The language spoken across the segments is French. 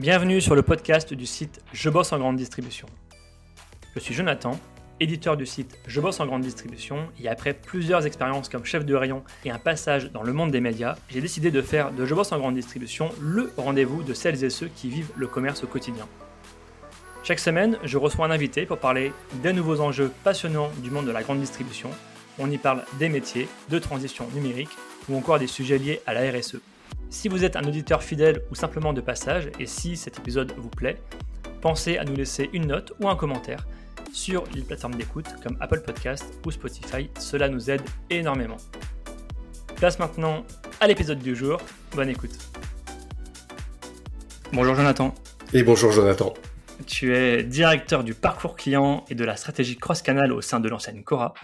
Bienvenue sur le podcast du site Je bosse en grande distribution. Je suis Jonathan, éditeur du site Je bosse en grande distribution, et après plusieurs expériences comme chef de rayon et un passage dans le monde des médias, j'ai décidé de faire de Je bosse en grande distribution le rendez-vous de celles et ceux qui vivent le commerce au quotidien. Chaque semaine, je reçois un invité pour parler des nouveaux enjeux passionnants du monde de la grande distribution. On y parle des métiers, de transition numérique ou encore des sujets liés à la RSE. Si vous êtes un auditeur fidèle ou simplement de passage, et si cet épisode vous plaît, pensez à nous laisser une note ou un commentaire sur les plateformes d'écoute comme Apple Podcast ou Spotify, cela nous aide énormément. Place maintenant à l'épisode du jour, bonne écoute. Bonjour Jonathan. Et bonjour Jonathan. Tu es directeur du parcours client et de la stratégie cross-canal au sein de l'enseigne Cora.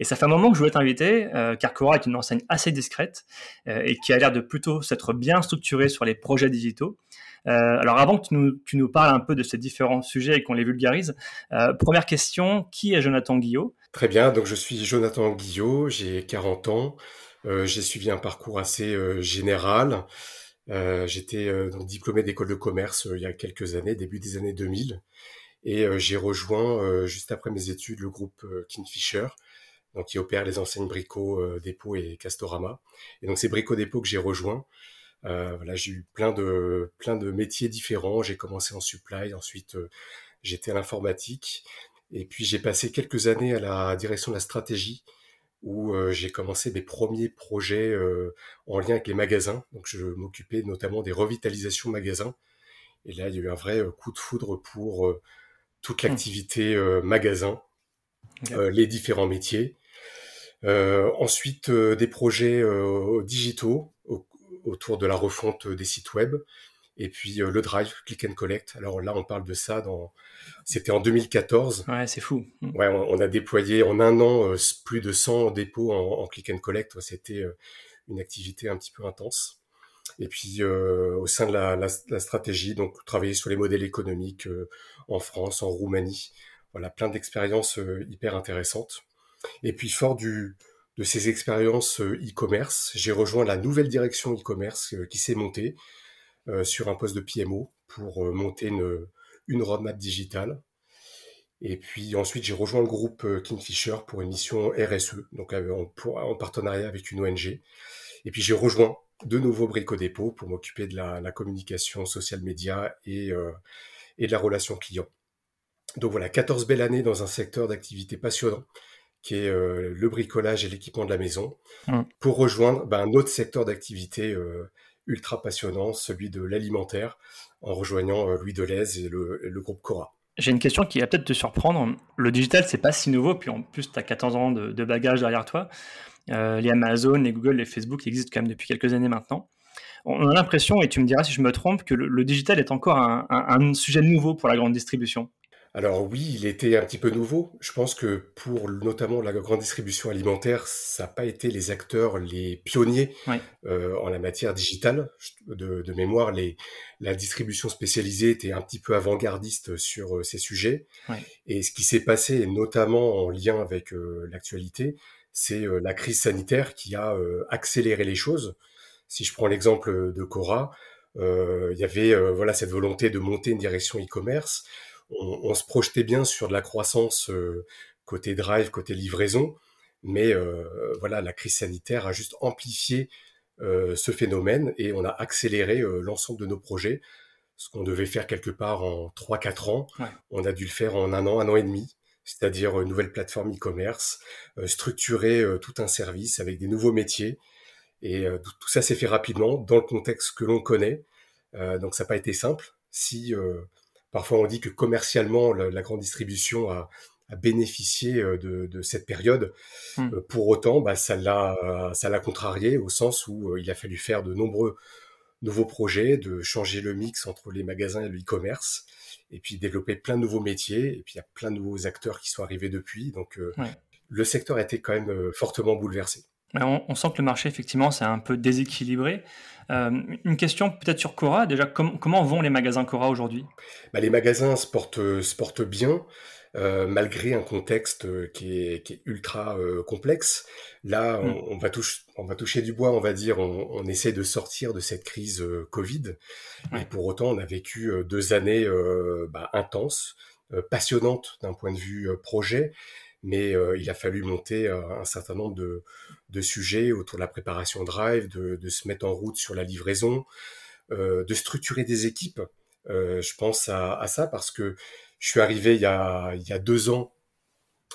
Et ça fait un moment que je voulais t'inviter, euh, car Cora est une enseigne assez discrète euh, et qui a l'air de plutôt s'être bien structurée sur les projets digitaux. Euh, alors avant que tu nous, tu nous, parles un peu de ces différents sujets et qu'on les vulgarise, première question, qui est Jonathan Guillot? Très bien, donc je suis Jonathan Guillot, j'ai 40 ans, j'ai suivi un parcours assez général. Euh, j'étais euh, diplômé d'école de commerce euh, il y a quelques années, début des années 2000, et j'ai rejoint juste après mes études le groupe Kingfisher, donc qui opère les enseignes Brico, Dépôt et Castorama. Et donc c'est Brico Dépôt que j'ai rejoint. voilà, j'ai eu plein de plein de métiers différents. J'ai commencé en supply, ensuite j'étais à l'informatique, et puis j'ai passé quelques années à la direction de la stratégie où euh, j'ai commencé mes premiers projets euh, en lien avec les magasins. Donc je m'occupais notamment des revitalisations magasins. Et là, il y a eu un vrai euh, coup de foudre pour toute mmh. l'activité magasin, les différents métiers. Ensuite, des projets digitaux autour de la refonte des sites web. Et puis le drive, click and collect. Alors là, on parle de ça dans c'était en 2014. Ouais, c'est fou. Mm. Ouais, on, a déployé en un an euh, plus de 100 dépôts en, click and collect. C'était euh, une activité un petit peu intense. Et puis euh, au sein de la, stratégie, donc travailler sur les modèles économiques en France, en Roumanie. Voilà, plein d'expériences hyper intéressantes. Et puis fort de ces expériences e-commerce, j'ai rejoint la nouvelle direction e-commerce qui s'est montée sur un poste de PMO pour monter une, roadmap digitale. Et puis ensuite, j'ai rejoint le groupe euh, Kingfisher pour une mission RSE, donc euh, en, partenariat avec une ONG. Et puis j'ai rejoint de nouveau Brico Dépôt pour m'occuper de la, communication social média euh, et de la relation client. Donc voilà, 14 belles années dans un secteur d'activité passionnant qui est le bricolage et l'équipement de la maison, mmh. pour rejoindre ben, un autre secteur d'activité ultra passionnant, celui de l'alimentaire, en rejoignant euh, Louis Deleuze et le, groupe Cora. J'ai une question qui va peut-être te surprendre. Le digital, c'est pas si nouveau, puis en plus, tu as 14 ans de, bagages derrière toi. Euh, les Amazon, les Google, les Facebook existent quand même depuis quelques années maintenant. On a l'impression, et tu me diras si je me trompe, que le, digital est encore un, sujet nouveau pour la grande distribution. Alors oui, il était un petit peu nouveau. Je pense que pour notamment la grande distribution alimentaire, ça n'a pas été les acteurs les pionniers euh, en la matière digitale. De, mémoire, les, la distribution spécialisée était un petit peu avant-gardiste sur euh, ces sujets. Et ce qui s'est passé, notamment en lien avec euh, l'actualité, c'est la crise sanitaire qui a accéléré les choses. Si je prends l'exemple de Cora, il y avait voilà cette volonté de monter une direction e-commerce on, se projetait bien sur de la croissance euh, côté drive, côté livraison, mais euh, voilà, la crise sanitaire a juste amplifié euh, ce phénomène et on a accéléré l'ensemble de nos projets. Ce qu'on devait faire quelque part en 3-4 ans, on a dû le faire en un an, un an et demi c'est-à-dire une nouvelle plateforme e-commerce, structurer tout un service avec des nouveaux métiers. Et tout ça s'est fait rapidement dans le contexte que l'on connaît. donc ça n'a pas été simple. Si Parfois, on dit que commercialement, la, grande distribution a, bénéficié euh, de, cette période. Hmm. Euh, pour autant, bah, ça l'a, ça l'a contrarié au sens où euh, il a fallu faire de nombreux nouveaux projets, de changer le mix entre les magasins et le e-commerce, et puis développer plein de nouveaux métiers. Et puis il y a plein de nouveaux acteurs qui sont arrivés depuis. Donc le secteur a été quand même fortement bouleversé. On, sent que le marché, effectivement, c'est un peu déséquilibré. Euh, une question peut-être sur Cora. Déjà, comment vont les magasins Cora aujourd'hui? Bah, Les magasins se portent, se portent bien. malgré un contexte qui est, ultra complexe. Là, mm. on, va on, va toucher du bois, on va dire, on, essaie de sortir de cette crise Covid. Et pour autant, on a vécu deux années bah, intenses, passionnantes d'un point de vue projet, mais il a fallu monter un certain nombre de, de, sujets autour de la préparation drive, de, de, se mettre en route sur la livraison, de structurer des équipes. je pense à, à, ça parce que je suis arrivé il y a, il y a deux ans.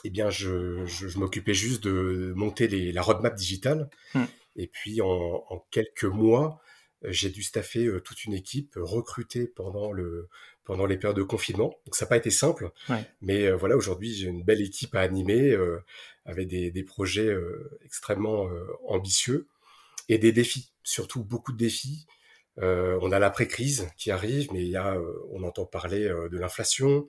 Eh bien, je, je, m'occupais juste de monter les, la roadmap digitale. Hmm. Et puis, en, en, quelques mois, j'ai dû staffer euh, toute une équipe recrutée pendant le pendant les périodes de confinement. Donc ça n'a pas été simple, ouais. mais euh, voilà aujourd'hui j'ai une belle équipe à animer euh, avec des, des projets euh, extrêmement ambitieux et des défis, surtout beaucoup de défis. Euh, on a l'après-crise qui arrive, mais il y a, euh, on entend parler euh, de l'inflation,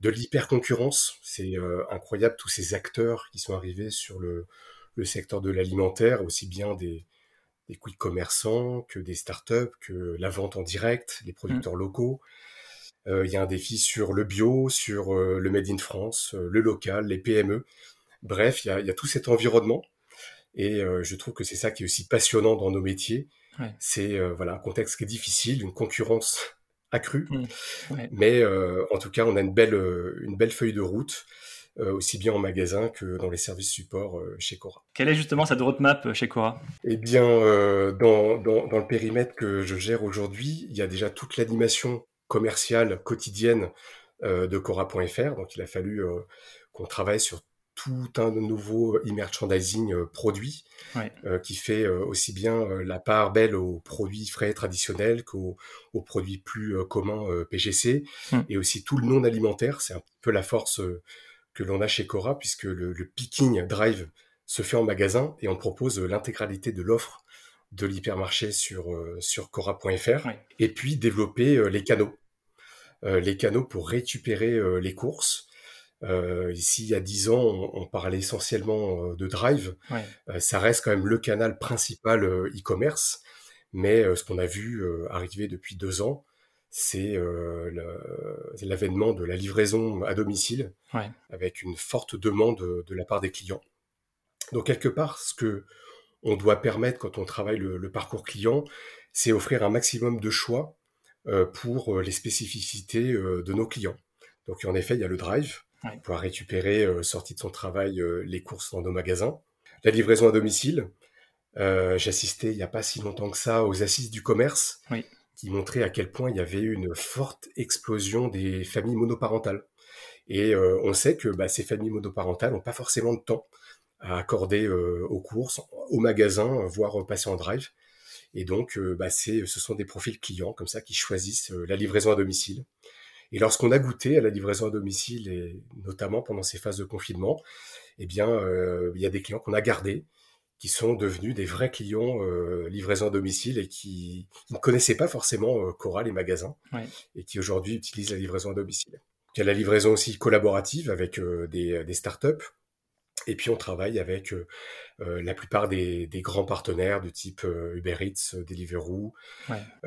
de l'hyper-concurrence. C'est incroyable tous ces acteurs qui sont arrivés sur le, secteur de l'alimentaire, aussi bien des, des quick commerçants que des startups, que la vente en direct, les producteurs mm. locaux. Il y a un défi sur le bio, sur le Made in France, le local, les PME. Bref, il y a, il y a tout cet environnement. Et je trouve que c'est ça qui est aussi passionnant dans nos métiers c'est euh, voilà un contexte qui est difficile, une concurrence accrue, mmh. mais euh, en tout cas on a une belle euh, une belle feuille de route. aussi bien en magasin que dans les services support chez Cora. Quelle est justement cette roadmap chez Cora? Eh bien, dans, dans, dans, le périmètre que je gère aujourd'hui, il y a déjà toute l'animation commerciale quotidienne de Cora.fr. Donc, il a fallu qu'on travaille sur tout un nouveau e-merchandising euh, produit euh, qui fait euh, aussi bien la part belle aux produits frais traditionnels qu'aux produits plus communs PGC hmm. et aussi tout le non alimentaire. C'est un peu la force que l'on a chez Cora puisque le, picking drive se fait en magasin et on propose l'intégralité de l'offre de l'hypermarché sur, sur Cora.fr et puis développer les canaux. les canaux pour récupérer les courses, euh, ici, il y a dix ans, on, parlait essentiellement euh, de Drive. Euh, ça reste quand même le canal principal e-commerce. Mais ce qu'on a vu arriver depuis deux ans, c'est l'avènement de la livraison à domicile, avec une forte demande de, la part des clients. Donc quelque part, ce que on doit permettre quand on travaille le, le parcours client, c'est offrir un maximum de choix pour les spécificités de nos clients. Donc en effet, il y a le drive, pour pouvoir récupérer, euh, sorti de son travail, euh, les courses dans nos magasins. La livraison à domicile. Euh, J'assistais il n'y a pas si longtemps que ça aux assises du commerce, qui montraient à quel point il y avait une forte explosion des familles monoparentales. Et on sait que bah, ces familles monoparentales n'ont pas forcément de temps à accorder aux courses, aux magasins, voire passer en drive. Et donc, bah, ce sont des profils clients comme ça qui choisissent la livraison à domicile. Et lorsqu'on a goûté à la livraison à domicile, et notamment pendant ces phases de confinement, eh bien, euh, il y a des clients qu'on a gardés, qui sont devenus des vrais clients euh, livraison à domicile et qui, ne connaissaient pas forcément euh, Cora, les magasins, et qui aujourd'hui utilisent la livraison à domicile. Il y a la livraison aussi collaborative avec euh, des, des startups et puis on travaille avec euh, la plupart des, grands partenaires de type euh, Uber Eats, Deliveroo,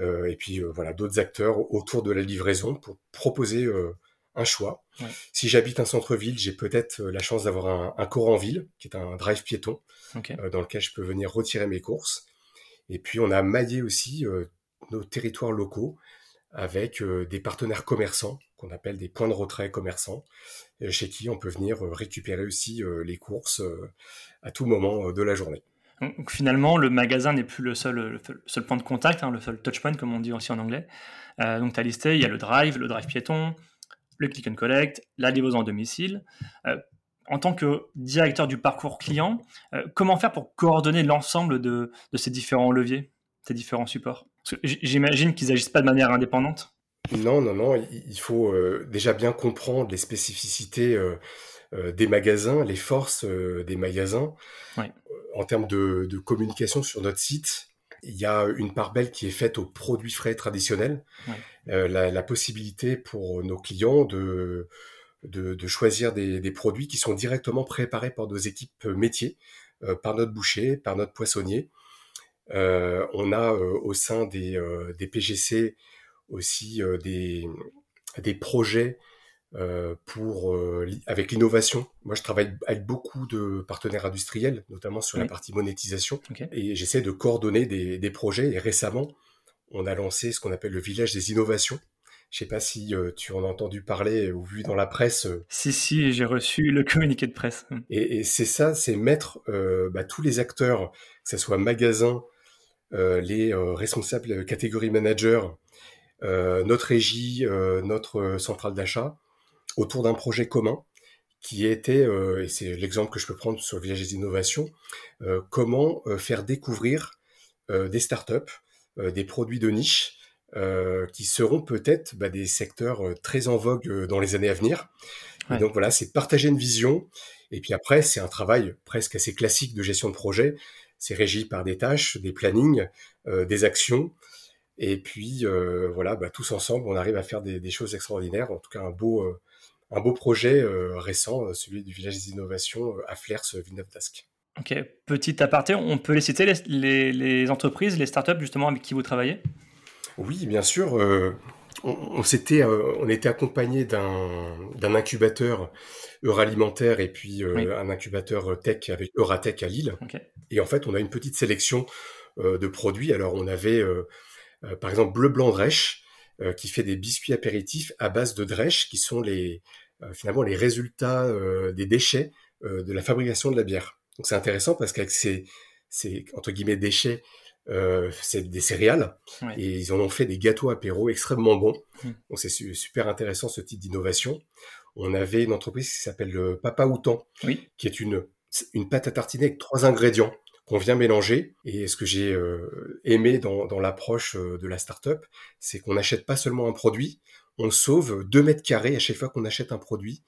et puis voilà d'autres acteurs autour de la livraison pour proposer un choix. Si j'habite un centre-ville, j'ai peut-être la chance d'avoir un, un en ville, qui est un drive piéton, dans lequel je peux venir retirer mes courses. Et puis on a maillé aussi nos territoires locaux avec des partenaires commerçants qu'on appelle des points de retrait commerçants, euh, chez qui on peut venir euh, récupérer aussi euh, les courses à tout moment de la journée. Donc finalement, le magasin n'est plus le seul, point de contact, hein, le seul touchpoint, comme on dit aussi en anglais. donc tu as listé, il y a le drive, le drive piéton, le click and collect, la livraison à domicile. en tant que directeur du parcours client, comment faire pour coordonner l'ensemble de, ces différents leviers, ces différents supports? J'imagine qu'ils n'agissent pas de manière indépendante. Non, non, non, il faut euh, déjà bien comprendre les spécificités euh, euh, des magasins, les forces des magasins. En termes de, communication sur notre site, il y a une part belle qui est faite aux produits frais traditionnels. La, possibilité pour nos clients de, de, choisir des, des, produits qui sont directement préparés par nos équipes métiers, par notre boucher, par notre poissonnier. On a au sein des, des PGC aussi euh, des, des projets pour avec l'innovation. Moi, je travaille avec beaucoup de partenaires industriels, notamment sur la partie monétisation, et j'essaie de coordonner des, des, projets. Et récemment, on a lancé ce qu'on appelle le village des innovations, je sais pas si euh, tu en as entendu parler ou vu dans la presse. Euh. Si, si, j'ai reçu le communiqué de presse. Et, c'est ça, c'est mettre euh, bah, tous les acteurs, que ce soit magasins, les responsables catégorie manager, notre régie, notre centrale d'achat, autour d'un projet commun qui était, et c'est l'exemple que je peux prendre sur le village des innovations, comment faire découvrir des startups, des produits de niche, euh, qui seront peut-être bah, des secteurs euh, très en vogue euh, dans les années à venir. Et donc voilà, c'est partager une vision. Et puis après, c'est un travail presque assez classique de gestion de projet. C'est régi par des tâches, des plannings, des actions. Et puis voilà, bah, tous ensemble, on arrive à faire des, choses extraordinaires. En tout cas, un beau, un beau projet récent, celui du village des innovations à Flers, Villeneuve-d'Ascq. Ok, petit aparté, on peut les citer, les entreprises, les startups justement avec qui vous travaillez? Oui, bien sûr. Euh, on, s'était, euh, on était accompagné d'un, d'un incubateur Euralimentaire et puis euh, un incubateur tech avec Euratech à Lille. Et en fait, on a une petite sélection de produits. Alors, on avait, par exemple, Bleu Blanc Drèche, qui fait des biscuits apéritifs à base de drèche, qui sont les, finalement les résultats des déchets de la fabrication de la bière. Donc, c'est intéressant parce qu'avec ces, ces, entre guillemets, déchets, euh, c'est des céréales. Et ils en ont fait des gâteaux apéro extrêmement bons. Donc c'est super intéressant ce type d'innovation. On avait une entreprise qui s'appelle le Papa Outan, qui est une, une pâte à tartiner avec trois ingrédients qu'on vient mélanger. Et ce que j'ai euh, aimé dans, dans l'approche euh, de la startup, c'est qu'on n'achète pas seulement un produit, on sauve 2 mètres carrés à chaque fois qu'on achète un produit,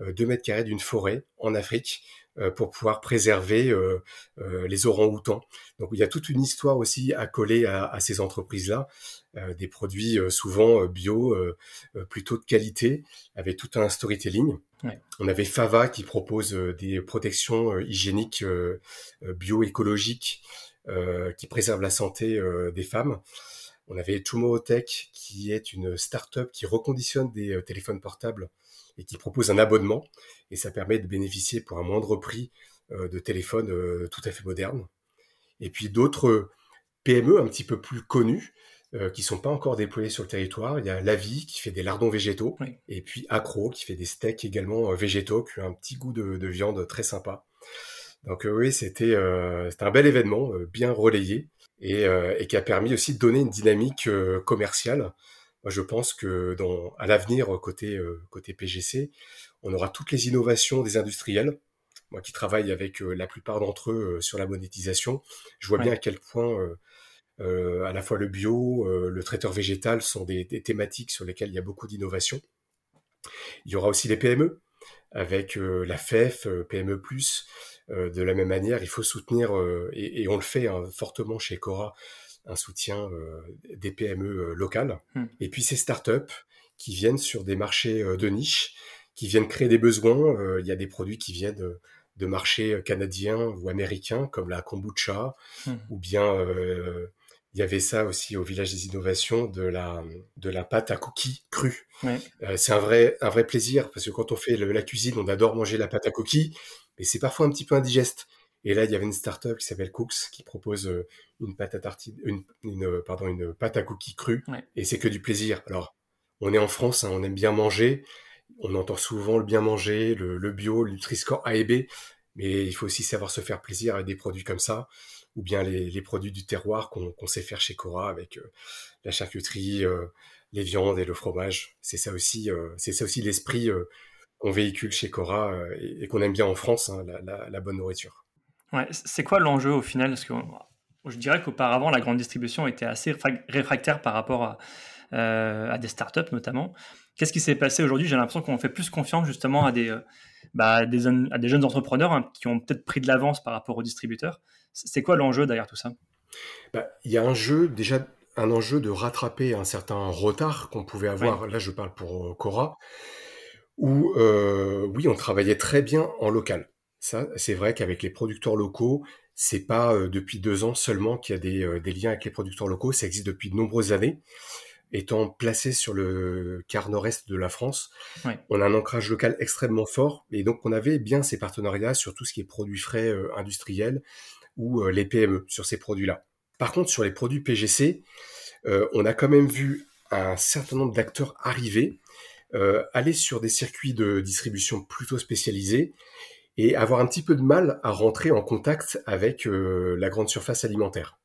2 mètres carrés d'une forêt en Afrique. euh, pour pouvoir préserver euh, euh, les orangs-outans. Donc il y a toute une histoire aussi à coller à, ces entreprises-là, des produits souvent bio, plutôt de qualité, avec tout un storytelling. On avait Fava qui propose des protections hygiéniques bio-écologiques qui préservent la santé des femmes. On avait Tomorrow Tech qui est une start-up qui reconditionne des téléphones portables et qui propose un abonnement. Et ça permet de bénéficier pour un moindre prix euh, de téléphones euh, tout à fait modernes. Et puis d'autres PME un petit peu plus connus euh, qui sont pas encore déployés sur le territoire. Il y a Lavi qui fait des lardons végétaux et puis Acro qui fait des steaks également végétaux qui ont un petit goût de, viande très sympa. Donc oui, c'était un bel événement, bien relayé et, et, qui a permis aussi de donner une dynamique commerciale moi, je pense que dans, à l'avenir, côté, euh, côté PGC, on aura toutes les innovations des industriels. Moi qui travaille avec euh, la plupart d'entre eux euh, sur la monétisation, je vois bien à quel point à la fois le bio, le traiteur végétal sont des, thématiques sur lesquelles il y a beaucoup d'innovation. Il y aura aussi les PME, avec la FEF, PME+. de la même manière, il faut soutenir, et, on le fait hein, fortement chez Cora, un soutien euh, des PME euh, locales. Hmm. Et puis ces startups qui viennent sur des marchés euh, de niche, qui viennent créer des besoins. Il y a des produits qui viennent de marchés canadiens ou américains, comme la kombucha, hmm. ou bien il y avait ça aussi au village des innovations de la de la pâte à cookies crue. c'est un vrai un vrai plaisir parce que quand on fait la cuisine, on adore manger la pâte à cookies, mais c'est parfois un petit peu indigeste. Et là, il y avait une startup qui s'appelle Cooks qui propose euh, une pâte à tartine, une, euh, pardon, une pâte à cookies crue. Et c'est que du plaisir. Alors, on est en France, hein, on aime bien manger. On entend souvent le bien manger, le, bio, le Nutri-Score A et B. Mais il faut aussi savoir se faire plaisir avec des produits comme ça. Ou bien les, produits du terroir qu'on sait faire chez Cora avec euh, la charcuterie, les viandes et le fromage. C'est ça aussi, c'est ça aussi l'esprit qu'on véhicule chez Cora et, qu'on aime bien en France, hein, la bonne nourriture. Ouais, c'est quoi l'enjeu au final? Parce que je dirais qu'auparavant, la grande distribution était assez réfractaire par rapport à, euh, à des startups notamment. Qu'est-ce qui s'est passé aujourd'hui? J'ai l'impression qu'on fait plus confiance justement à des, euh, bah, des, à des jeunes entrepreneurs hein, qui ont peut-être pris de l'avance par rapport aux distributeurs. C'est quoi l'enjeu derrière tout ça? Bah, Il y a un jeu, déjà un enjeu de rattraper un certain retard qu'on pouvait avoir. Là, je parle pour euh, Cora, où oui, on travaillait très bien en local. Ça, c'est vrai qu'avec les producteurs locaux, c'est pas euh, depuis deux ans seulement qu'il y a des, euh, des, liens avec les producteurs locaux, ça existe depuis de nombreuses années. étant placé sur le quart nord-est de la France, on a un ancrage local extrêmement fort et donc on avait bien ces partenariats sur tout ce qui est produits frais euh, industriels ou les PME sur ces produits-là. Par contre, sur les produits PGC, on a quand même vu un certain nombre d'acteurs arriver, aller sur des circuits de distribution plutôt spécialisés et avoir un petit peu de mal à rentrer en contact avec la grande surface alimentaire.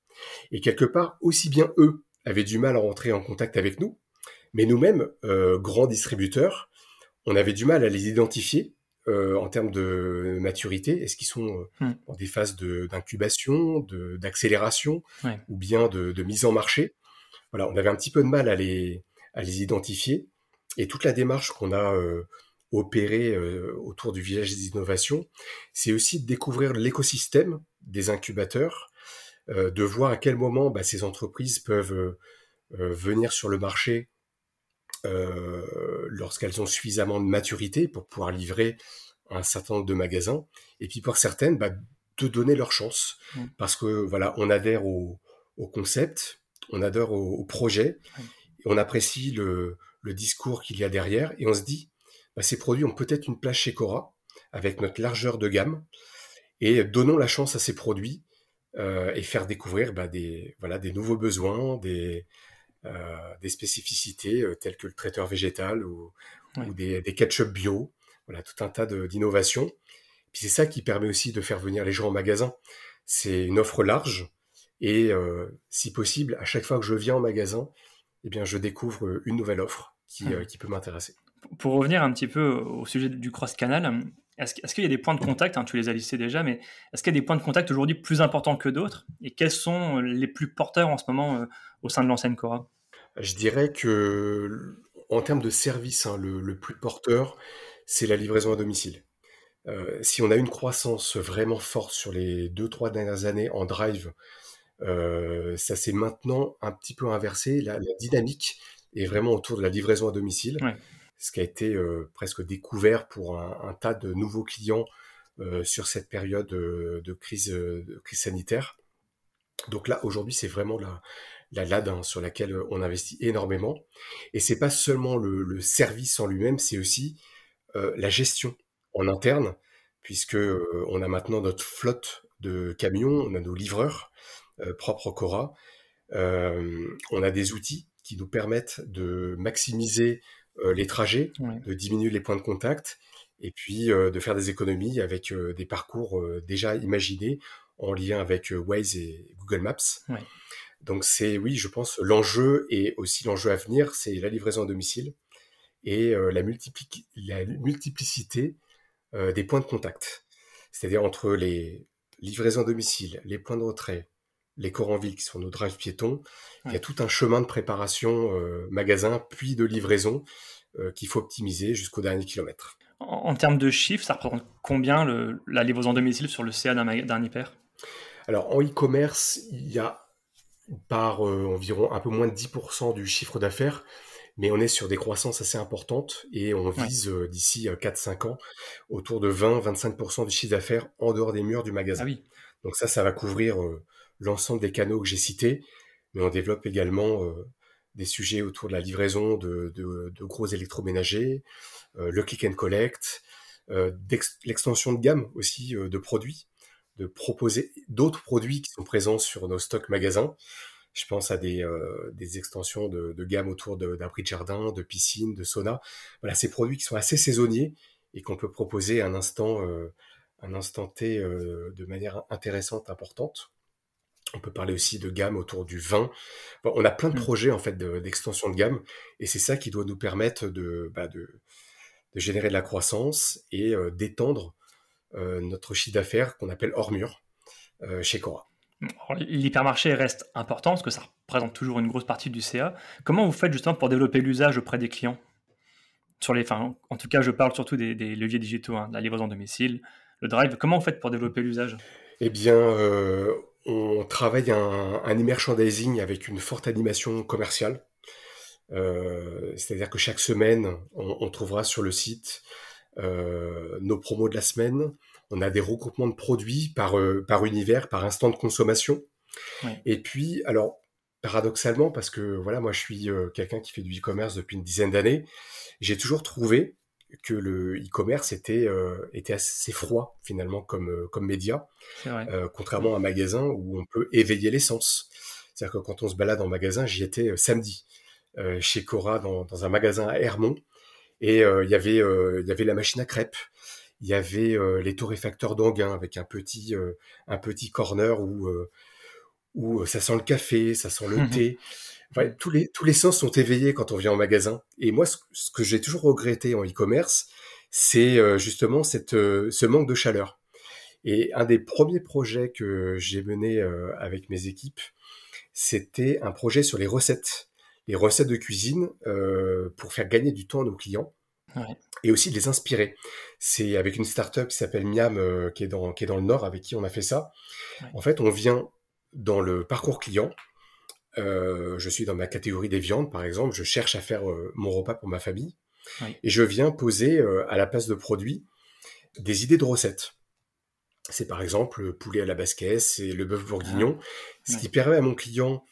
Et quelque part, aussi bien eux avaient du mal à rentrer en contact avec nous, mais nous-mêmes, euh, grands distributeurs, on avait du mal à les identifier euh, en termes de maturité. Est-ce qu'ils sont euh, hmm. dans des phases d'incubation, d'accélération, ou bien de, mise en marché? Voilà, on avait un petit peu de mal à les, à les identifier. Et toute la démarche qu'on a opérée autour du village des innovations, c'est aussi de découvrir l'écosystème des incubateurs, euh, de voir à quel moment bah, ces entreprises peuvent euh, euh, venir sur le marché lorsqu'elles ont suffisamment de maturité pour pouvoir livrer un certain nombre de magasins. Et puis pour certaines, bah, de donner leur chance. Mmh. Parce que voilà, on adhère au, concept, on adhère au, projet, on apprécie le, discours qu'il y a derrière, et on se dit, bah, ces produits ont peut-être une place chez Cora, avec notre largeur de gamme, et donnons la chance à ces produits euh, et faire découvrir bah, des, voilà, des nouveaux besoins, des, euh, des spécificités euh, telles que le traiteur végétal ou, ou des, des ketchup bio, voilà, tout un tas d'innovations. Puis c'est ça qui permet aussi de faire venir les gens au magasin. C'est une offre large et si possible, à chaque fois que je viens au magasin, eh bien, je découvre une nouvelle offre qui, qui peut m'intéresser. Pour revenir un petit peu au sujet du cross-canal, est-ce, qu'il y a des points de contact, hein, tu les as listés déjà, mais est-ce qu'il y a des points de contact aujourd'hui plus importants que d'autres? Et quels sont les plus porteurs en ce moment euh, au sein de l'enseigne Cora? Je dirais que, en termes de service, hein, le, plus porteur, c'est la livraison à domicile. Euh, si on a une croissance vraiment forte sur les deux, trois dernières années en drive, euh, ça s'est maintenant un petit peu inversé. La, dynamique est vraiment autour de la livraison à domicile ce qui a été euh, presque découvert pour un, tas de nouveaux clients euh, sur cette période euh, de, crise, sanitaire. Donc là, aujourd'hui, c'est vraiment la, la LAD hein, sur laquelle on investit énormément. Et c'est pas seulement le, service en lui-même, c'est aussi la gestion en interne, puisque on a maintenant notre flotte de camions, on a nos livreurs propres Cora, on a des outils qui nous permettent de maximiser les trajets, de diminuer les points de contact, et puis euh, de faire des économies avec euh, des parcours déjà imaginés en lien avec Waze et Google Maps. Donc c'est, oui, je pense, l'enjeu et aussi l'enjeu à venir, c'est la livraison à domicile et la, la, multiplicité des points de contact. C'est-à-dire entre les livraisons à domicile, les points de retrait, les corps en ville qui sont nos drives piétons, il y a tout un chemin de préparation euh, magasin, puis de livraison euh, qu'il faut optimiser jusqu'au dernier kilomètre. En, termes de chiffres, ça représente combien la livraison domicile sur le CA d'un hyper? Alors en e-commerce, il y a par euh, environ un peu moins de 10% du chiffre d'affaires, mais on est sur des croissances assez importantes et on vise d'ici 4-5 ans autour de 20-25% du chiffre d'affaires en dehors des murs du magasin. Ah oui. Donc ça, ça va couvrir l'ensemble des canaux que j'ai cités, mais on développe également euh, des sujets autour de la livraison de, gros électroménagers, euh, le click and collect, euh, l'extension de gamme aussi de produits, de proposer d'autres produits qui sont présents sur nos stocks magasins. Je pense à des, extensions de, gamme autour d'abris de jardin, de piscine, de sauna. Voilà, ces produits qui sont assez saisonniers et qu'on peut proposer à un instant, un instant T de manière intéressante, importante. On peut parler aussi de gamme autour du vin. on a plein de mmh. projets en fait d'extension de, gamme et c'est ça qui doit nous permettre de, bah, générer de la croissance et euh, d'étendre euh, notre chiffre d'affaires qu'on appelle hors mur euh, chez Cora. L'hypermarché reste important parce que ça représente toujours une grosse partie du CA. Comment vous faites justement pour développer l'usage auprès des clients? Sur les, En tout cas, je parle surtout des, leviers digitaux, hein, la livraison domicile, le drive. Comment vous faites pour développer l'usage? Eh bien, on travaille un, un e-merchandising avec une forte animation commerciale. Euh, c'est-à-dire que chaque semaine, on, trouvera sur le site euh, nos promos de la semaine. On a des regroupements de produits par, euh, par univers, par instant de consommation. Et puis, alors, paradoxalement, parce que voilà, moi je suis quelqu'un qui fait du e-commerce depuis une dizaine d'années, j'ai toujours trouvé que le e-commerce était, était assez froid finalement comme, comme média, contrairement à un magasin où on peut éveiller les sens. C'est-à-dire que quand on se balade en magasin, j'y étais samedi chez Cora dans, dans, un magasin à Hermont, et il y avait il y avait la machine à crêpes, il y avait les torréfacteurs d'Anguin avec un petit un petit corner où où ça sent le café, ça sent le mmh tous, les, tous les sens sont éveillés quand on vient en magasin. Et moi, ce, que j'ai toujours regretté en e-commerce, c'est euh, justement cette, euh, ce manque de chaleur. Et un des premiers projets que j'ai mené euh, avec mes équipes, c'était un projet sur les recettes, les recettes de cuisine pour faire gagner du temps à nos clients. Et aussi de les inspirer. C'est avec une startup qui s'appelle Miam, qui, est dans, qui est dans le Nord, avec qui on a fait ça. En fait, on vient dans le parcours client, euh, je suis dans ma catégorie des viandes, par exemple, je cherche à faire euh, mon repas pour ma famille, et je viens poser euh, à la place de produits des idées de recettes. C'est par exemple le poulet à la basquesse et le bœuf bourguignon, ah. ce qui permet à mon client,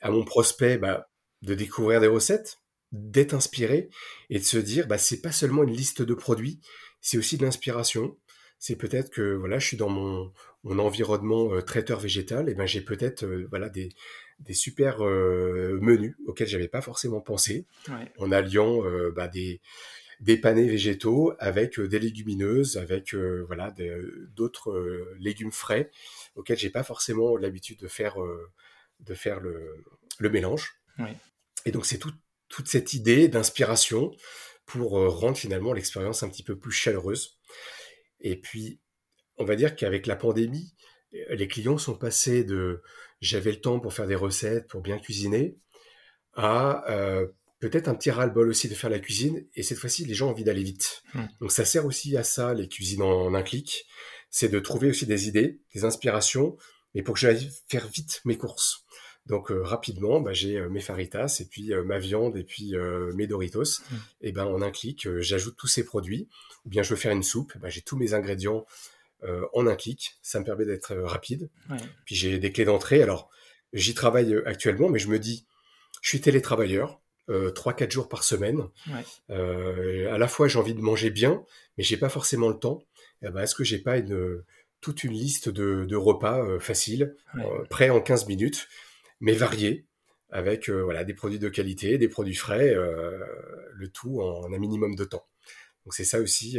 à mon prospect, bah, de découvrir des recettes, d'être inspiré et de se dire, bah, c'est pas seulement une liste de produits, c'est aussi de l'inspiration. C'est peut-être que voilà, je suis dans mon, mon environnement traiteur végétal, et ben j'ai peut-être voilà des, des super euh, menus auxquels j'avais pas forcément pensé, en alliant bah, des des panés végétaux avec des légumineuses, avec voilà d'autres légumes frais auxquels j'ai pas forcément l'habitude de faire de faire le, le mélange. Et donc c'est tout, toute cette idée d'inspiration pour rendre finalement l'expérience un petit peu plus chaleureuse. Et puis on va dire qu'avec la pandémie, les clients sont passés de j'avais le temps pour faire des recettes, pour bien cuisiner, à euh, peut-être un petit ras-le-bol aussi de faire la cuisine. Et cette fois-ci, les gens ont envie d'aller vite. Hmm. Donc ça sert aussi à ça, les cuisines en, un clic. C'est de trouver aussi des idées, des inspirations, mais pour que j'aille faire vite mes courses. Donc euh, rapidement, bah, j'ai euh, mes faritas et puis ma viande et puis mes Doritos. Hmm. Et ben en un clic, j'ajoute tous ces produits. Ou bien je veux faire une soupe, bah, j'ai tous mes ingrédients euh, en un clic. Ça me permet d'être euh, rapide. Puis j'ai des clés d'entrée. Alors, j'y travaille euh, actuellement, mais je me dis, je suis télétravailleur, euh, 3-4 jours par semaine. à la fois, j'ai envie de manger bien, mais j'ai pas forcément le temps. Eh ben, est-ce que j'ai pas une, toute une liste de, repas faciles, prêts en 15 minutes, mais variés, avec voilà, des produits de qualité, des produits frais, le tout en un minimum de temps. Donc c'est ça aussi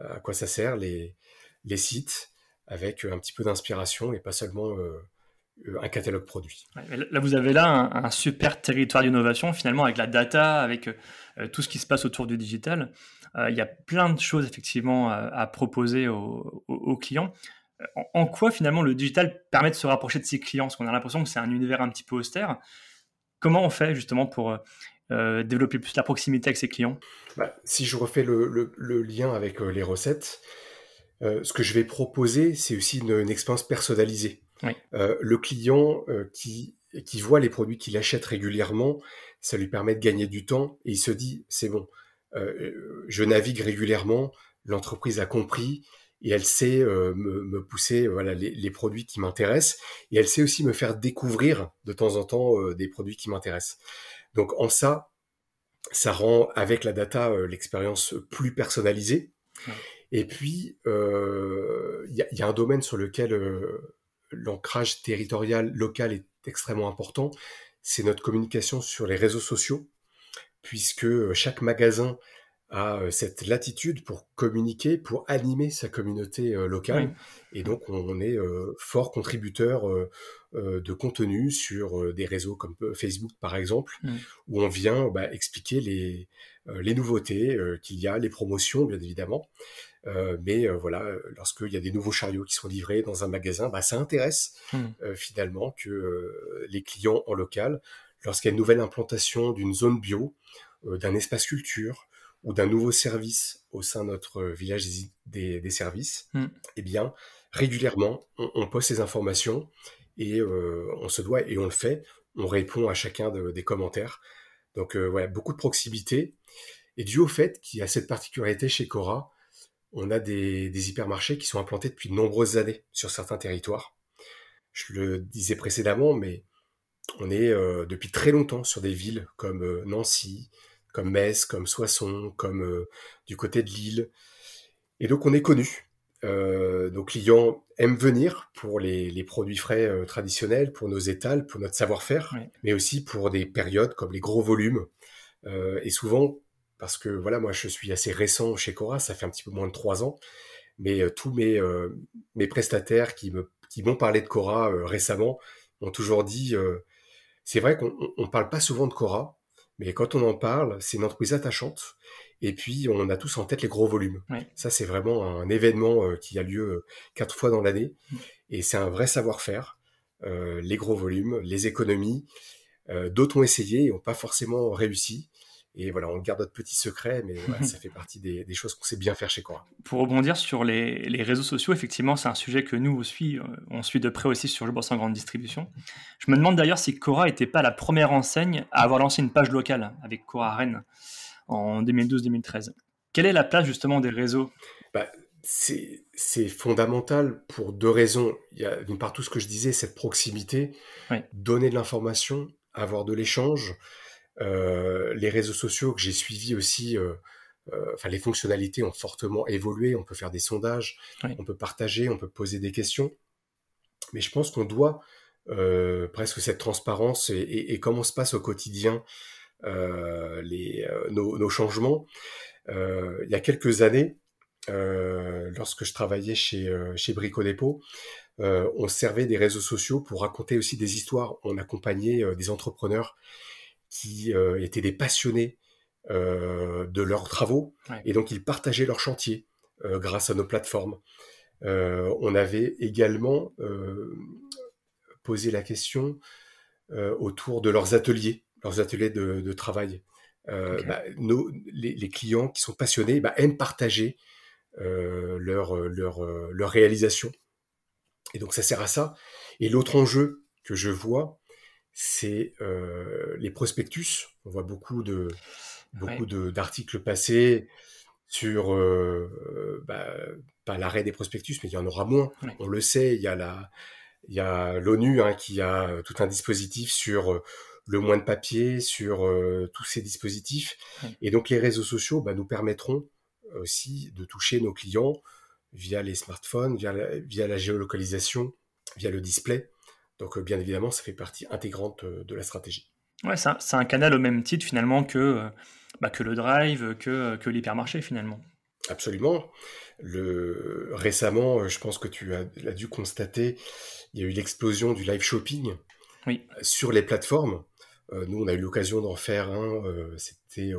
à quoi ça sert les, les sites avec un petit peu d'inspiration et pas seulement euh, un catalogue produit. là, vous avez là un, super territoire d'innovation, finalement, avec la data, avec euh, tout ce qui se passe autour du digital. Euh, il y a plein de choses, effectivement, à, proposer aux, clients. En, quoi, finalement, le digital permet de se rapprocher de ses clients? Parce qu'on a l'impression que c'est un univers un petit peu austère. Comment on fait, justement, pour développer plus la proximité avec ses clients? Bah, Si je refais le lien avec les recettes, euh, ce que je vais proposer, c'est aussi une, expérience personnalisée. Euh, le client euh, qui, qui voit les produits qu'il achète régulièrement, ça lui permet de gagner du temps et il se dit, c'est bon, je navigue régulièrement, l'entreprise a compris et elle sait me, me, pousser voilà, les, les produits qui m'intéressent et elle sait aussi me faire découvrir de temps en temps des produits qui m'intéressent. Donc en ça, ça rend avec la data l'expérience plus personnalisée. Et puis, euh, il y, a un domaine sur lequel euh, l'ancrage territorial local est extrêmement important, c'est notre communication sur les réseaux sociaux, puisque euh, chaque magasin a cette latitude pour communiquer, pour animer sa communauté locale. Et donc, on, est fort contributeur de contenu sur des réseaux comme Facebook, par exemple, mmh. où on vient bah, expliquer les, les nouveautés qu'il y a, les promotions, bien évidemment. Euh, mais euh, voilà, lorsqu'il y a des nouveaux chariots qui sont livrés dans un magasin, bah, ça intéresse hmm. euh, finalement que les clients en local, lorsqu'il y a une nouvelle implantation d'une zone bio, d'un espace culture ou d'un nouveau service au sein de notre village des, services, hmm. eh bien, régulièrement, on, poste ces informations et on se doit, et on le fait, on répond à chacun des commentaires. Donc, voilà, beaucoup de proximité. Et dû au fait qu'il y a cette particularité chez Cora, on a des, hypermarchés qui sont implantés depuis de nombreuses années sur certains territoires. Je le disais précédemment, mais on est depuis très longtemps sur des villes comme Nancy, comme Metz, comme Soissons, comme du côté de Lille. Et donc on est connu. Nos clients aiment venir pour les, produits frais traditionnels, pour nos étals, pour notre savoir-faire, mais aussi pour des périodes comme les gros volumes. et souvent, parce que voilà, moi je suis assez récent chez Cora, ça fait un petit peu moins de trois ans, mais tous mes, mes prestataires qui m'ont parlé de Cora récemment ont toujours dit c'est vrai qu'on ne parle pas souvent de Cora, mais quand on en parle, c'est une entreprise attachante. Et puis, on a tous en tête les gros volumes. Ça, c'est vraiment un événement euh, qui a lieu euh, quatre fois dans l'année. Mm. Et c'est un vrai savoir-faire. Euh, les gros volumes, les économies. D'autres ont essayé et n'ont pas forcément réussi. Et voilà, on garde notre petit secret, mais ça fait partie des, choses qu'on sait bien faire chez Cora. Pour rebondir sur les, réseaux sociaux, effectivement, c'est un sujet que nous aussi, on suit de près aussi sur Je bosse en grande distribution. Je me demande d'ailleurs si Cora n'était pas la première enseigne à avoir lancé une page locale avec Cora Rennes en 2012-2013. Quelle est la place justement des réseaux? Bah, c'est fondamental pour deux raisons. Il y a d'une part tout ce que je disais, cette proximité, donner de l'information, avoir de l'échange. Euh, les réseaux sociaux que j'ai suivis aussi, euh, euh, enfin les fonctionnalités ont fortement évolué. On peut faire des sondages, on peut partager, on peut poser des questions. Mais je pense qu'on doit presque cette transparence et, comment se passe au quotidien les, nos, changements. il y a quelques années, lorsque je travaillais chez, chez Brico Dépôt, on servait des réseaux sociaux pour raconter aussi des histoires. On accompagnait des entrepreneurs qui euh, étaient des passionnés euh, de leurs travaux, et donc ils partageaient leurs chantiers euh, grâce à nos plateformes. on avait également posé la question autour de leurs ateliers, leurs ateliers de, travail. Bah, nos, les, clients qui sont passionnés bah, aiment partager leur, leur, leur réalisation. Et donc ça sert à ça. Et l'autre enjeu que je vois, c'est euh, les prospectus. On voit beaucoup de beaucoup d'articles passés sur euh, bah, pas l'arrêt des prospectus, mais il y en aura moins. On le sait. Il y a la il y a l'ONU hein, qui a tout un dispositif sur euh, le moins de papier, sur tous ces dispositifs. Et donc les réseaux sociaux bah, nous permettront aussi de toucher nos clients via les smartphones, via via la géolocalisation, via le display. Donc euh, bien évidemment, ça fait partie intégrante euh, de la stratégie. Ouais, c'est un, canal au même titre finalement que, euh, bah, que le drive, que, que l'hypermarché finalement. Absolument. Le... Récemment, je pense que tu as, dû constater, il y a eu l'explosion du live shopping oui. sur les plateformes. Nous, on a eu l'occasion d'en faire un, c'était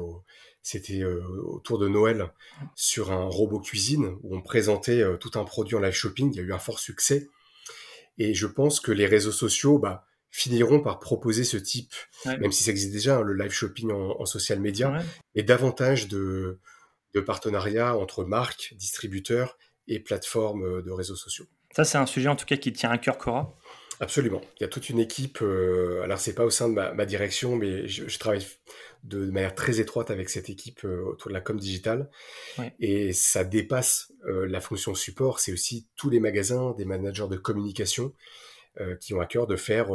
c'était autour de Noël, sur un robot cuisine, où on présentait tout un produit en live shopping. Il y a eu un fort succès. Et je pense que les réseaux sociaux bah, finiront par proposer ce type, même si ça existe déjà, hein, le live shopping en, social media, et davantage de, de partenariats entre marques, distributeurs et plateformes euh, de réseaux sociaux. Ça, c'est un sujet en tout cas qui tient à cœur Cora. Absolument. Il y a toute une équipe. Euh, alors, c'est pas au sein de ma, direction, mais je, travaille de, manière très étroite avec cette équipe euh, autour de la com digitale. Et ça dépasse euh, la fonction support. C'est aussi tous les magasins, des managers de communication qui ont à cœur de faire,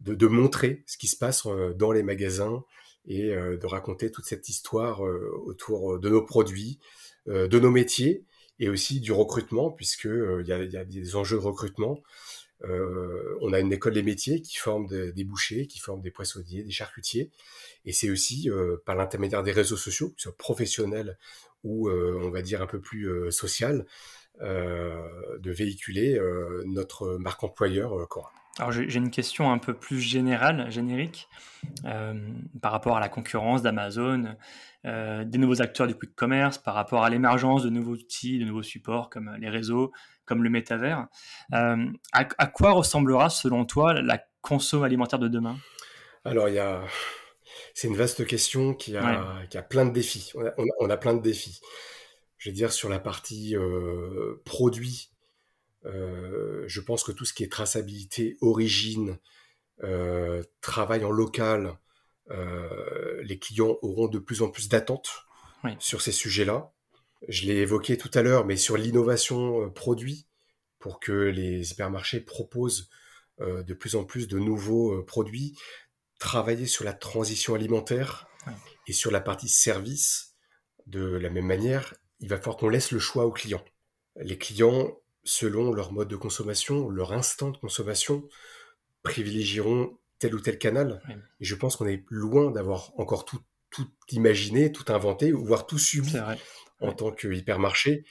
de, montrer ce qui se passe dans les magasins et de raconter toute cette histoire autour de nos produits, de nos métiers et aussi du recrutement, puisque il y, y, a des enjeux de recrutement. Euh, on a une école des métiers qui forme des bouchers, qui forme des poissonniers, des charcutiers. Et c'est aussi euh, par l'intermédiaire des réseaux sociaux, que ce soit professionnels ou euh, on va dire un peu plus social, de véhiculer notre marque employeur Cora. Alors j'ai une question un peu plus générale, générique, par rapport à la concurrence d'Amazon, des nouveaux acteurs du quick commerce, par rapport à l'émergence de nouveaux outils, de nouveaux supports comme les réseaux, comme le métavers. Euh, à, quoi ressemblera, selon toi, la conso alimentaire de demain? Alors, il y a... c'est une vaste question qui a, qui a plein de défis. On a, plein de défis. Je vais dire, sur la partie euh, produit, euh, je pense que tout ce qui est traçabilité, origine, travail en local, les clients auront de plus en plus d'attentes sur ces sujets-là. Je l'ai évoqué tout à l'heure, mais sur l'innovation euh, produit, pour que les hypermarchés proposent de plus en plus de nouveaux produits, travailler sur la transition alimentaire et sur la partie service de la même manière, il va falloir qu'on laisse le choix aux clients. Les clients, selon leur mode de consommation, leur instant de consommation, privilégieront tel ou tel canal. Et je pense qu'on est loin d'avoir encore tout, tout imaginé, tout inventé, voire tout subi en tant que hypermarché.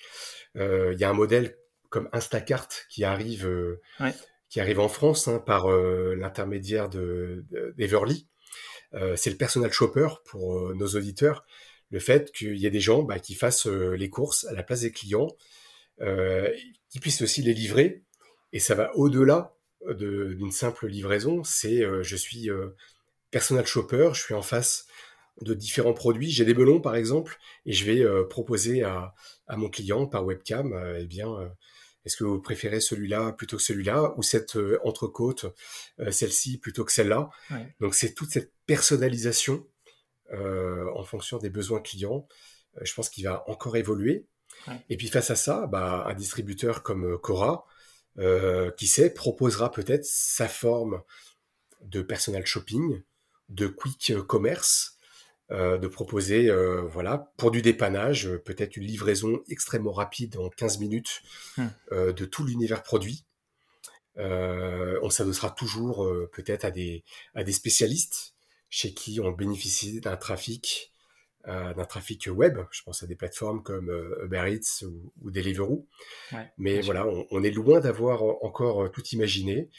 Euh, il y a un modèle comme Instacart qui arrive, euh, qui arrive en France hein, par euh, l'intermédiaire d'Everly. c'est le personal shopper pour nos auditeurs. Le fait qu'il y ait des gens bah, qui fassent les courses à la place des clients, qui puissent aussi les livrer. Et ça va au-delà d'une simple livraison. C'est je suis personal shopper, je suis en face de différents produits. J'ai des melons, par exemple, et je vais euh, proposer à, à, mon client par webcam, euh, eh bien, euh, est-ce que vous préférez celui-là plutôt que celui-là, ou cette entrecôte, celle-ci plutôt que celle-là? Donc c'est toute cette personnalisation en fonction des besoins clients. je pense qu'il va encore évoluer. Et puis face à ça, bah, un distributeur comme Cora, qui sait, proposera peut-être sa forme de personal shopping, de quick commerce, euh, de proposer, euh, voilà, pour du dépannage, euh, peut-être une livraison extrêmement rapide en 15 minutes hmm. de tout l'univers produit. on s'adossera toujours peut-être à des, à des spécialistes chez qui on bénéficie d'un trafic, d'un trafic web. Je pense à des plateformes comme Uber Eats ou, Deliveroo. Mais voilà, on, est loin d'avoir encore tout imaginé.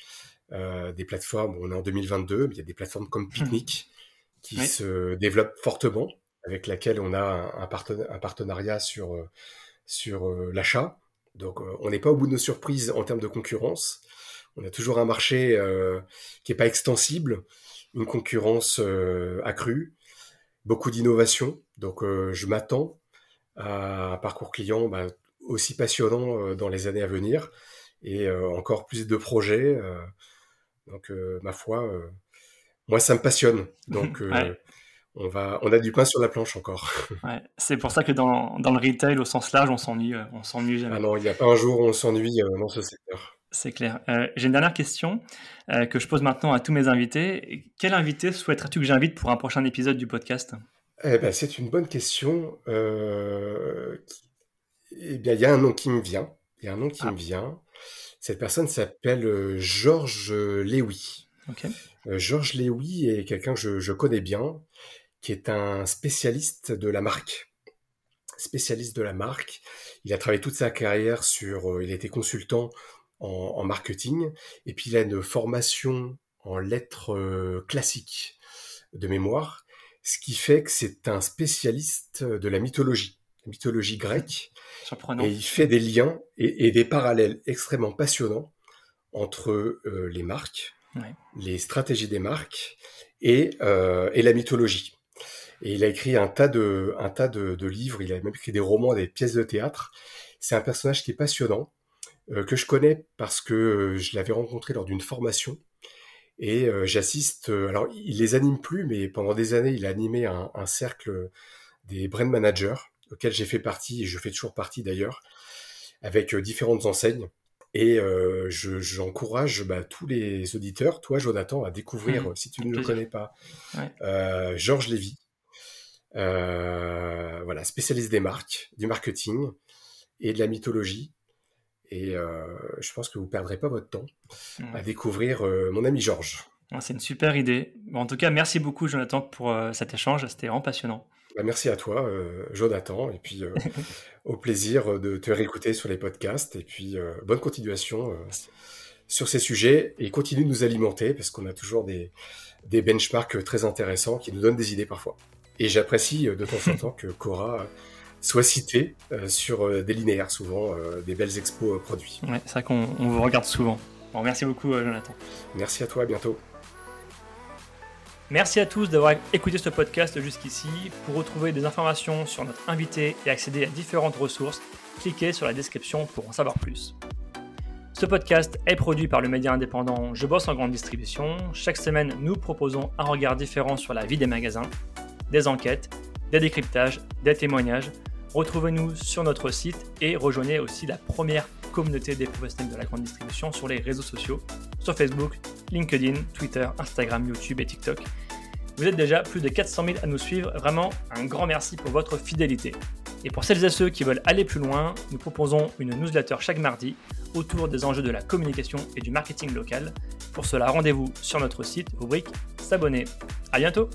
des plateformes, on est en 2022, mais il y a des plateformes comme hmm. Picnic qui se développe fortement, avec laquelle on a un, partenariat sur, euh, sur euh, l'achat. Donc euh, on n'est pas au bout de nos surprises en termes de concurrence. On a toujours un marché qui n'est pas extensible, une concurrence accrue, beaucoup d'innovation. Donc je m'attends à un parcours client bah, aussi passionnant dans les années à venir et encore plus de projets. donc ma foi, moi, ça me passionne. Donc, euh, on, va, on a du pain sur la planche encore. C'est pour ça que dans, dans, le retail, au sens large, on s'ennuie, euh, on s'ennuie jamais. Ah non, il n'y a pas un jour où on s'ennuie euh, dans ce secteur. C'est clair. J'ai une dernière question que je pose maintenant à tous mes invités. Quel invité souhaiterais-tu que j'invite pour un prochain épisode du podcast? Eh ben, C'est une bonne question. Eh bien, il y a un nom qui me vient. Il y a un nom qui ah. me vient. Cette personne s'appelle Georges Lewy. Euh, Georges Lewy est quelqu'un que je, connais bien, qui est un spécialiste de la marque. Spécialiste de la marque. Il a travaillé toute sa carrière sur. Euh, il a été consultant en, marketing, et puis il a une formation en lettres euh, classiques de mémoire, ce qui fait que c'est un spécialiste de la mythologie, la mythologie grecque. Surprenant. Et il fait des liens et, des parallèles extrêmement passionnants entre les marques, les stratégies des marques euh, et, la mythologie. Et il a écrit un tas, de, un tas de, livres, il a même écrit des romans, des pièces de théâtre. C'est un personnage qui est passionnant, euh, que je connais parce que euh, je l'avais rencontré lors d'une formation. Et j'assiste, alors il les anime plus, mais pendant des années, il a animé un, un cercle des brand managers, auquel j'ai fait partie, et je fais toujours partie d'ailleurs, avec différentes enseignes. Et euh, j'encourage bah, tous les auditeurs, toi Jonathan, à découvrir, mmh. si tu ne le connais pas, euh, Georges Lévy. Euh, voilà, spécialiste des marques, du marketing et de la mythologie. Et je pense que vous ne perdrez pas votre temps à découvrir mon ami Georges. C'est une super idée. en tout cas, merci beaucoup Jonathan pour cet échange, c'était vraiment passionnant. Bah, merci à toi, euh, Jonathan, et puis euh, au plaisir de te réécouter sur les podcasts, et puis euh, bonne continuation sur ces sujets, et continue de nous alimenter, parce qu'on a toujours des, des benchmarks très intéressants qui nous donnent des idées parfois. Et j'apprécie de temps en temps que Cora soit citée sur des linéaires, souvent des belles expos produits. Ouais, c'est vrai qu'on vous regarde souvent. Bon, merci beaucoup, Jonathan. Merci à toi, à bientôt. Merci à tous d'avoir écouté ce podcast jusqu'ici. Pour retrouver des informations sur notre invité et accéder à différentes ressources, cliquez sur la description pour en savoir plus. Ce podcast est produit par le média indépendant Je bosse en grande distribution. Chaque semaine, nous proposons un regard différent sur la vie des magasins, des enquêtes, des décryptages, des témoignages. Retrouvez-nous sur notre site et rejoignez aussi la première communauté des professionnels de la grande distribution sur les réseaux sociaux sur Facebook, LinkedIn, Twitter, Instagram, YouTube et TikTok. Vous êtes déjà plus de 400 000 à nous suivre, vraiment un grand merci pour votre fidélité. Et pour celles et ceux qui veulent aller plus loin, nous proposons une newsletter chaque mardi autour des enjeux de la communication et du marketing local. Pour cela, rendez-vous sur notre site, rubrique S'abonner. À bientôt!